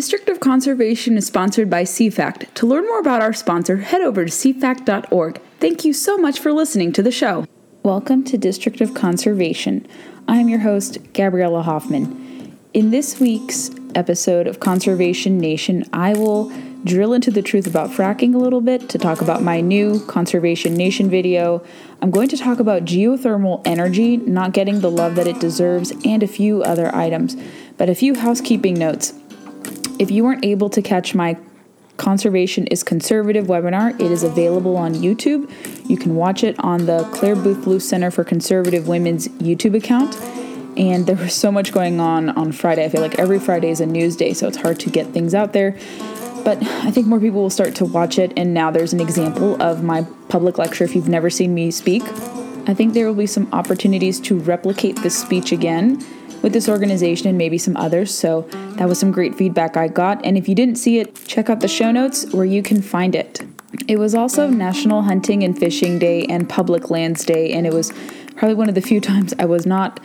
District of Conservation is sponsored by CFACT. To learn more about our sponsor, head over to cfact.org. Thank you so much for listening to the show. Welcome to District of Conservation. I am your host, Gabriella Hoffman. In this week's episode of Conservation Nation, I will drill into the truth about fracking a little bit to talk about my new Conservation Nation video. I'm going to talk about geothermal energy not getting the love that it deserves and a few other items. But a few housekeeping notes. If you weren't able to catch my Conservation is Conservative webinar, it is available on YouTube. You can watch it on the Clare Boothe Luce Center for Conservative Women's YouTube account. And there was so much going on on Friday. I feel like every Friday is a news day, so it's hard to get things out there. But I think more people will start to watch it, and now there's an example of my public lecture if you've never seen me speak. I think there will be some opportunities to replicate this speech again with this organization and maybe some others. So that was some great feedback I got. And if you didn't see it, check out the show notes where you can find it. It was also National Hunting and Fishing Day and Public Lands Day, and it was probably one of the few times I was not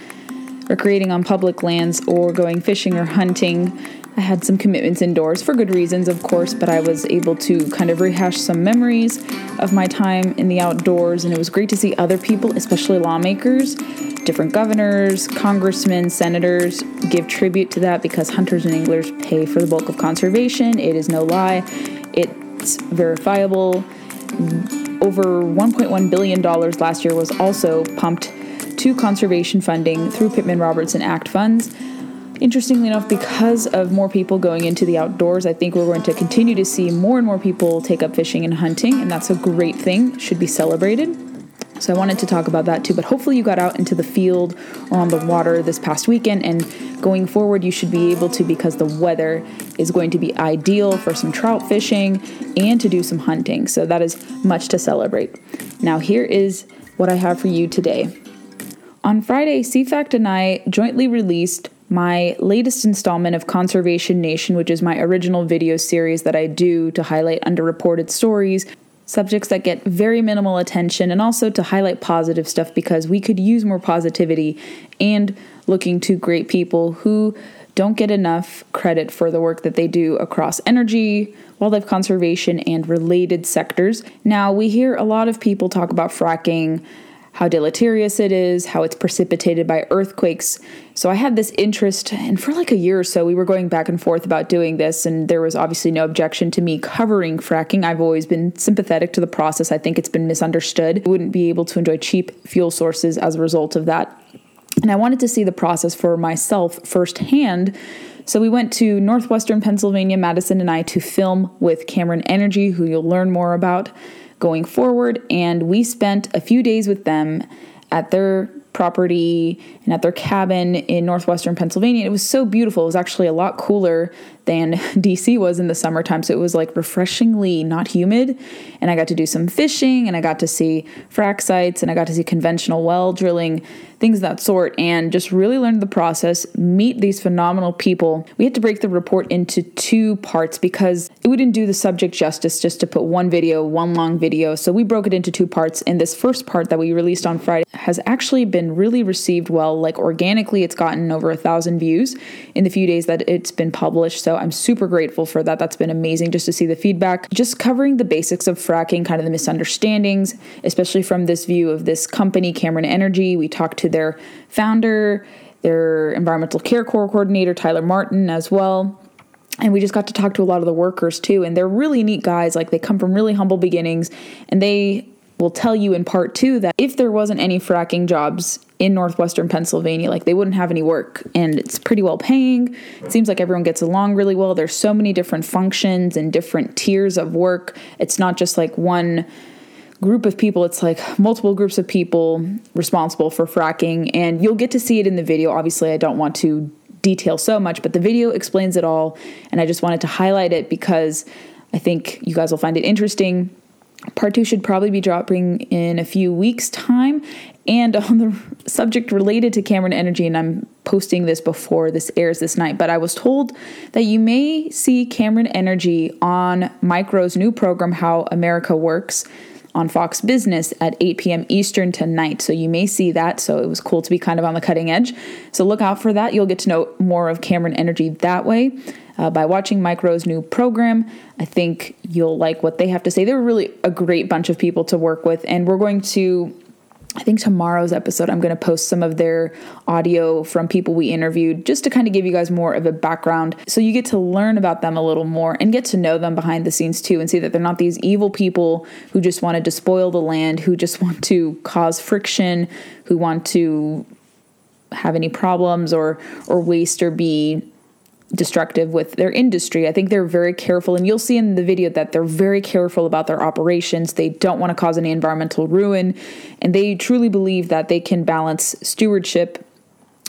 recreating on public lands or going fishing or hunting. I had some commitments indoors for good reasons, of course, but I was able to kind of rehash some memories of my time in the outdoors, and it was great to see other people, especially lawmakers, different governors, congressmen, senators give tribute to that because hunters and anglers pay for the bulk of conservation. It is no lie, it's verifiable. Over $1.1 billion last year was also pumped to conservation funding through Pittman Robertson Act funds. Interestingly enough, because of more people going into the outdoors, I think we're going to continue to see more and more people take up fishing and hunting, and that's a great thing, should be celebrated. So I wanted to talk about that too. But hopefully, you got out into the field or on the water this past weekend. And going forward, you should be able to because the weather is going to be ideal for some trout fishing and to do some hunting. So that is much to celebrate. Now, here is what I have for you today. On Friday, CFACT and I jointly released my latest installment of Conservation Nation, which is my original video series that I do to highlight underreported stories subjects that get very minimal attention and also to highlight positive stuff because we could use more positivity and looking to great people who don't get enough credit for the work that they do across energy, wildlife conservation, and related sectors. Now, we hear a lot of people talk about fracking how deleterious it is, how it's precipitated by earthquakes. So I had this interest, and for like a year or so, we were going back and forth about doing this, and there was obviously no objection to me covering fracking. I've always been sympathetic to the process. I think it's been misunderstood. I wouldn't be able to enjoy cheap fuel sources as a result of that. And I wanted to see the process for myself firsthand. So we went to northwestern Pennsylvania, Madison and I, to film with Cameron Energy, who you'll learn more about going forward. And we spent a few days with them at their property and at their cabin in northwestern Pennsylvania. It was so beautiful. It was actually a lot cooler than DC was in the summertime. So it was like refreshingly not humid. And I got to do some fishing and I got to see frac sites and I got to see conventional well drilling things that sort, and just really learned the process, meet these phenomenal people. We had to break the report into two parts because it wouldn't do the subject justice just to put one video, one long video. So we broke it into two parts, and this first part that we released on Friday has actually been really received well. Like organically, it's gotten over a thousand views in the few days that it's been published. So I'm super grateful for that. That's been amazing just to see the feedback. Just covering the basics of fracking, kind of the misunderstandings, especially from this view of this company, Cameron Energy. We talked to their founder, their environmental care corps coordinator, Tyler Martin, as well. And we just got to talk to a lot of the workers too. And they're really neat guys. Like they come from really humble beginnings. And they will tell you in part two that if there wasn't any fracking jobs in northwestern Pennsylvania, like they wouldn't have any work. And it's pretty well paying. It seems like everyone gets along really well. There's so many different functions and different tiers of work. It's not just like one group of people, it's like multiple groups of people responsible for fracking, and you'll get to see it in the video. Obviously, I don't want to detail so much, but the video explains it all, and I just wanted to highlight it because I think you guys will find it interesting. Part two should probably be dropping in a few weeks' time. And on the subject related to Cameron Energy, and I'm posting this before this airs this night, but I was told that you may see Cameron Energy on Mike Rowe's new program, How America Works on Fox Business at 8 p.m. Eastern tonight. So you may see that. So it was cool to be kind of on the cutting edge. So look out for that. You'll get to know more of Cameron Energy that way. Uh, by watching Mike new program, I think you'll like what they have to say. They're really a great bunch of people to work with, and we're going to I think tomorrow's episode, I'm going to post some of their audio from people we interviewed just to kind of give you guys more of a background. So you get to learn about them a little more and get to know them behind the scenes too and see that they're not these evil people who just want to despoil the land, who just want to cause friction, who want to have any problems or or waste or be destructive with their industry. I think they're very careful, and you'll see in the video that they're very careful about their operations. They don't want to cause any environmental ruin, and they truly believe that they can balance stewardship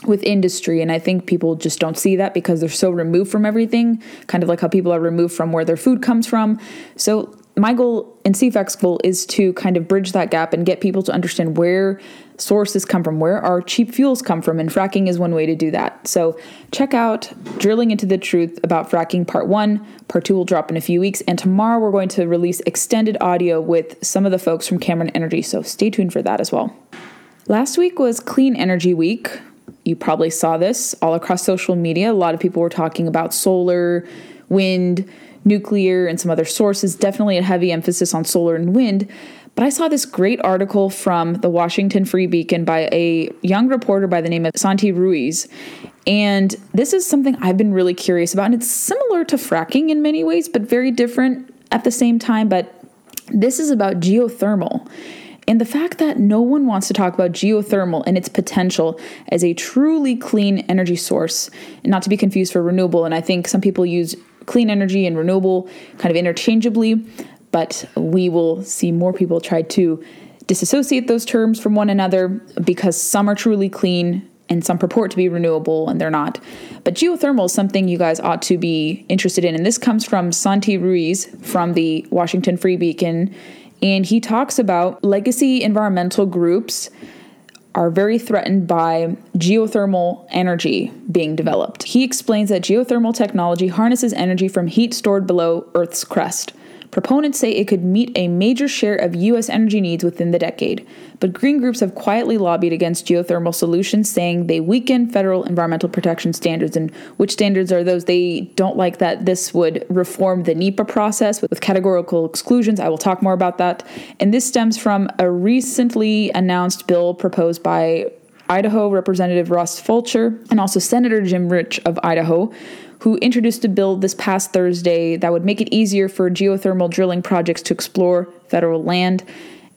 with industry. And I think people just don't see that because they're so removed from everything, kind of like how people are removed from where their food comes from. So my goal and CFACT's goal is to kind of bridge that gap and get people to understand where sources come from, where our cheap fuels come from, and fracking is one way to do that. So check out Drilling into the Truth about fracking part one. Part two will drop in a few weeks, and tomorrow we're going to release extended audio with some of the folks from Cameron Energy, so stay tuned for that as well. Last week was Clean Energy Week. You probably saw this all across social media. A lot of people were talking about solar, wind, nuclear, and some other sources. Definitely a heavy emphasis on solar and wind. But I saw this great article from the Washington Free Beacon by a young reporter by the name of Santi Ruiz. And this is something I've been really curious about. And it's similar to fracking in many ways, but very different at the same time. But this is about geothermal. And the fact that no one wants to talk about geothermal and its potential as a truly clean energy source, and not to be confused for renewable. And I think some people use clean energy and renewable kind of interchangeably but we will see more people try to disassociate those terms from one another because some are truly clean and some purport to be renewable and they're not. But geothermal is something you guys ought to be interested in. And this comes from Santi Ruiz from the Washington Free Beacon. And he talks about legacy environmental groups are very threatened by geothermal energy being developed. He explains that geothermal technology harnesses energy from heat stored below Earth's crust. Proponents say it could meet a major share of U.S. energy needs within the decade, but green groups have quietly lobbied against geothermal solutions, saying they weaken federal environmental protection standards. And which standards are those? They don't like that this would reform the NEPA process with categorical exclusions. I will talk more about that. And this stems from a recently announced bill proposed by Idaho Representative Russ Fulcher and also Senator Jim Risch of Idaho, who introduced a bill this past Thursday that would make it easier for geothermal drilling projects to explore federal land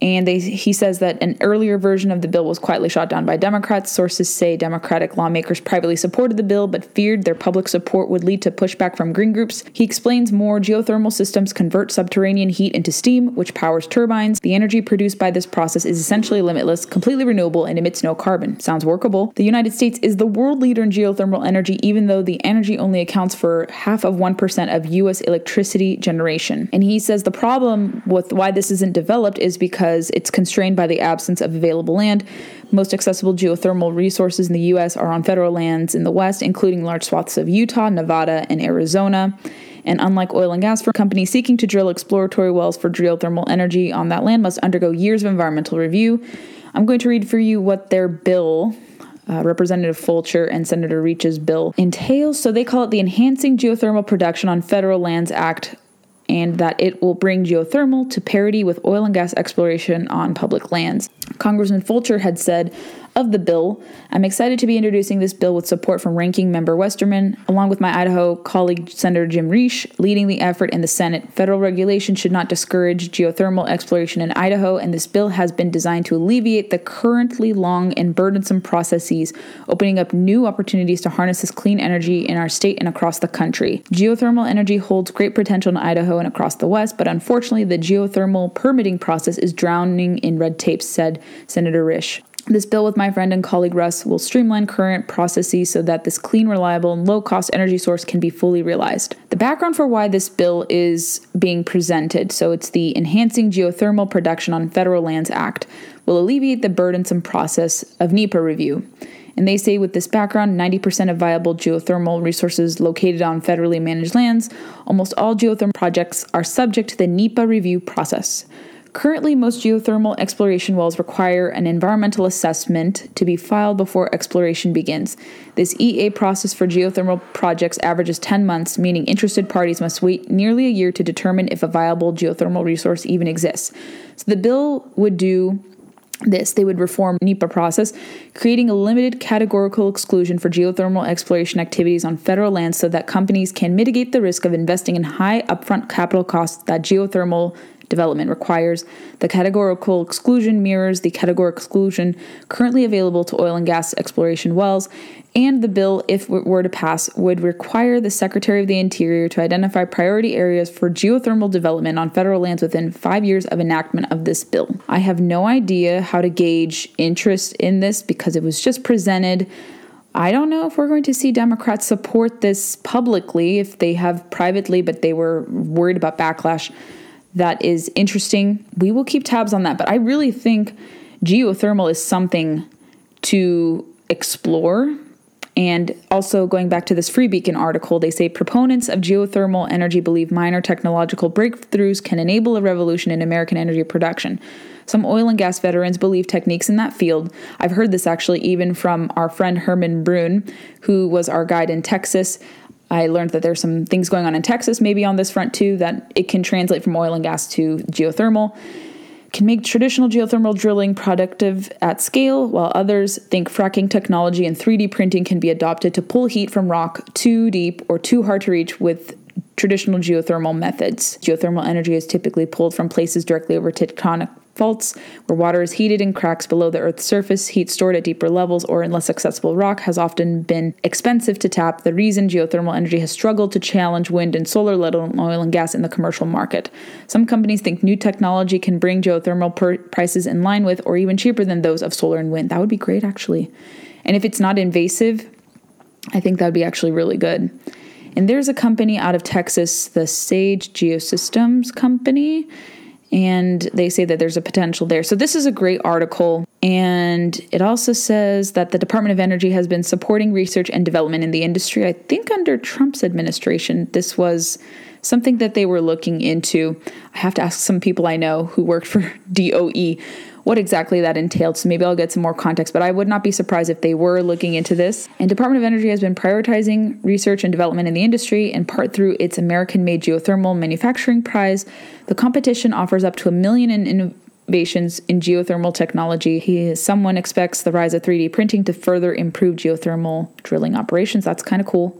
and they, he says that an earlier version of the bill was quietly shot down by Democrats. Sources say Democratic lawmakers privately supported the bill but feared their public support would lead to pushback from green groups. He explains more geothermal systems convert subterranean heat into steam, which powers turbines. The energy produced by this process is essentially limitless, completely renewable, and emits no carbon. Sounds workable. The United States is the world leader in geothermal energy, even though the energy only accounts for half of 1% of U.S. electricity generation. And he says the problem with why this isn't developed is because because it's constrained by the absence of available land. Most accessible geothermal resources in the U.S. are on federal lands in the West, including large swaths of Utah, Nevada, and Arizona. And unlike oil and gas, for companies seeking to drill exploratory wells for geothermal energy on that land must undergo years of environmental review. I'm going to read for you what their bill uh, Representative Fulcher and Senator Risch's bill entails. So they call it the Enhancing Geothermal Production on Federal Lands Act and that it will bring geothermal to parity with oil and gas exploration on public lands. Congressman Fulcher had said of the bill. I'm excited to be introducing this bill with support from Ranking Member Westerman, along with my Idaho colleague Senator Jim Risch, leading the effort in the Senate. Federal regulation should not discourage geothermal exploration in Idaho, and this bill has been designed to alleviate the currently long and burdensome processes, opening up new opportunities to harness this clean energy in our state and across the country. Geothermal energy holds great potential in Idaho and across the West, but unfortunately, the geothermal permitting process is drowning in red tape, said Senator Risch. This bill with my friend and colleague Russ will streamline current processes so that this clean, reliable, and low cost energy source can be fully realized. The background for why this bill is being presented so it's the Enhancing Geothermal Production on Federal Lands Act will alleviate the burdensome process of NEPA review. And they say with this background, 90% of viable geothermal resources located on federally managed lands, almost all geothermal projects are subject to the NEPA review process. Currently, most geothermal exploration wells require an environmental assessment to be filed before exploration begins. This EA process for geothermal projects averages 10 months, meaning interested parties must wait nearly a year to determine if a viable geothermal resource even exists. So the bill would do this, they would reform NEPA process, creating a limited categorical exclusion for geothermal exploration activities on federal lands so that companies can mitigate the risk of investing in high upfront capital costs that geothermal development requires. The categorical exclusion mirrors the categorical exclusion currently available to oil and gas exploration wells, and the bill, if it were to pass, would require the Secretary of the Interior to identify priority areas for geothermal development on federal lands within five years of enactment of this bill. I have no idea how to gauge interest in this because it was just presented. I don't know if we're going to see Democrats support this publicly if they have privately, but they were worried about backlash that is interesting. We will keep tabs on that, but I really think geothermal is something to explore. And also, going back to this Free Beacon article, they say proponents of geothermal energy believe minor technological breakthroughs can enable a revolution in American energy production. Some oil and gas veterans believe techniques in that field. I've heard this actually even from our friend Herman Brune, who was our guide in Texas. I learned that there's some things going on in Texas, maybe on this front too, that it can translate from oil and gas to geothermal. Can make traditional geothermal drilling productive at scale, while others think fracking technology and 3D printing can be adopted to pull heat from rock too deep or too hard to reach with traditional geothermal methods. Geothermal energy is typically pulled from places directly over tectonic faults where water is heated in cracks below the Earth's surface. Heat stored at deeper levels or in less accessible rock has often been expensive to tap. The reason geothermal energy has struggled to challenge wind and solar, let alone oil and gas, in the commercial market. Some companies think new technology can bring geothermal per- prices in line with or even cheaper than those of solar and wind. That would be great, actually. And if it's not invasive, I think that would be actually really good. And there's a company out of Texas, the Sage Geosystems Company and they say that there's a potential there. So, this is a great article. And it also says that the Department of Energy has been supporting research and development in the industry. I think under Trump's administration, this was something that they were looking into. I have to ask some people I know who worked for DOE what exactly that entailed. So maybe I'll get some more context, but I would not be surprised if they were looking into this. And Department of Energy has been prioritizing research and development in the industry, in part through its American Made Geothermal Manufacturing Prize. The competition offers up to a million in innovations in geothermal technology. He, someone expects the rise of 3D printing to further improve geothermal drilling operations. That's kind of cool.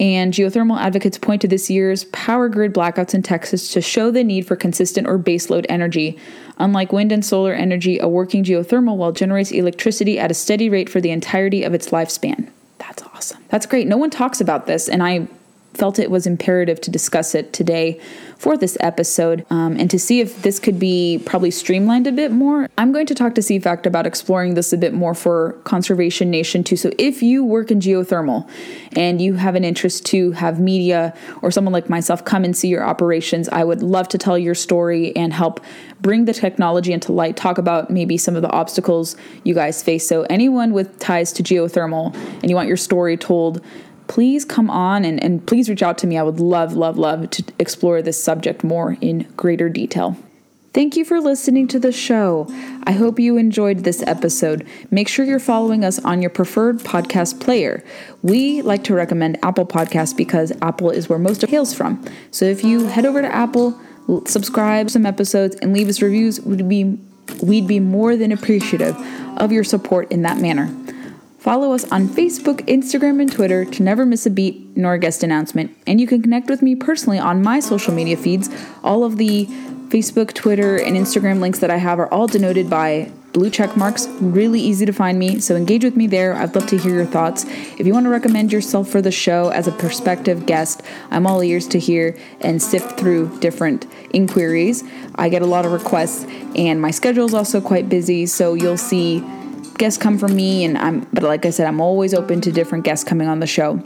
And geothermal advocates point to this year's power grid blackouts in Texas to show the need for consistent or baseload energy. Unlike wind and solar energy, a working geothermal well generates electricity at a steady rate for the entirety of its lifespan. That's awesome. That's great. No one talks about this, and I felt it was imperative to discuss it today for this episode um, and to see if this could be probably streamlined a bit more. I'm going to talk to CFACT about exploring this a bit more for Conservation Nation too. So if you work in geothermal and you have an interest to have media or someone like myself come and see your operations, I would love to tell your story and help bring the technology into light, talk about maybe some of the obstacles you guys face. So anyone with ties to geothermal and you want your story told, please come on and, and please reach out to me. I would love, love, love to explore this subject more in greater detail. Thank you for listening to the show. I hope you enjoyed this episode. Make sure you're following us on your preferred podcast player. We like to recommend Apple Podcasts because Apple is where most of hails from. So if you head over to Apple, subscribe some episodes and leave us reviews, we'd be we'd be more than appreciative of your support in that manner. Follow us on Facebook, Instagram, and Twitter to never miss a beat nor a guest announcement. And you can connect with me personally on my social media feeds. All of the Facebook, Twitter, and Instagram links that I have are all denoted by blue check marks. Really easy to find me, so engage with me there. I'd love to hear your thoughts. If you want to recommend yourself for the show as a prospective guest, I'm all ears to hear and sift through different inquiries. I get a lot of requests, and my schedule is also quite busy, so you'll see guests come from me and I'm but like I said I'm always open to different guests coming on the show.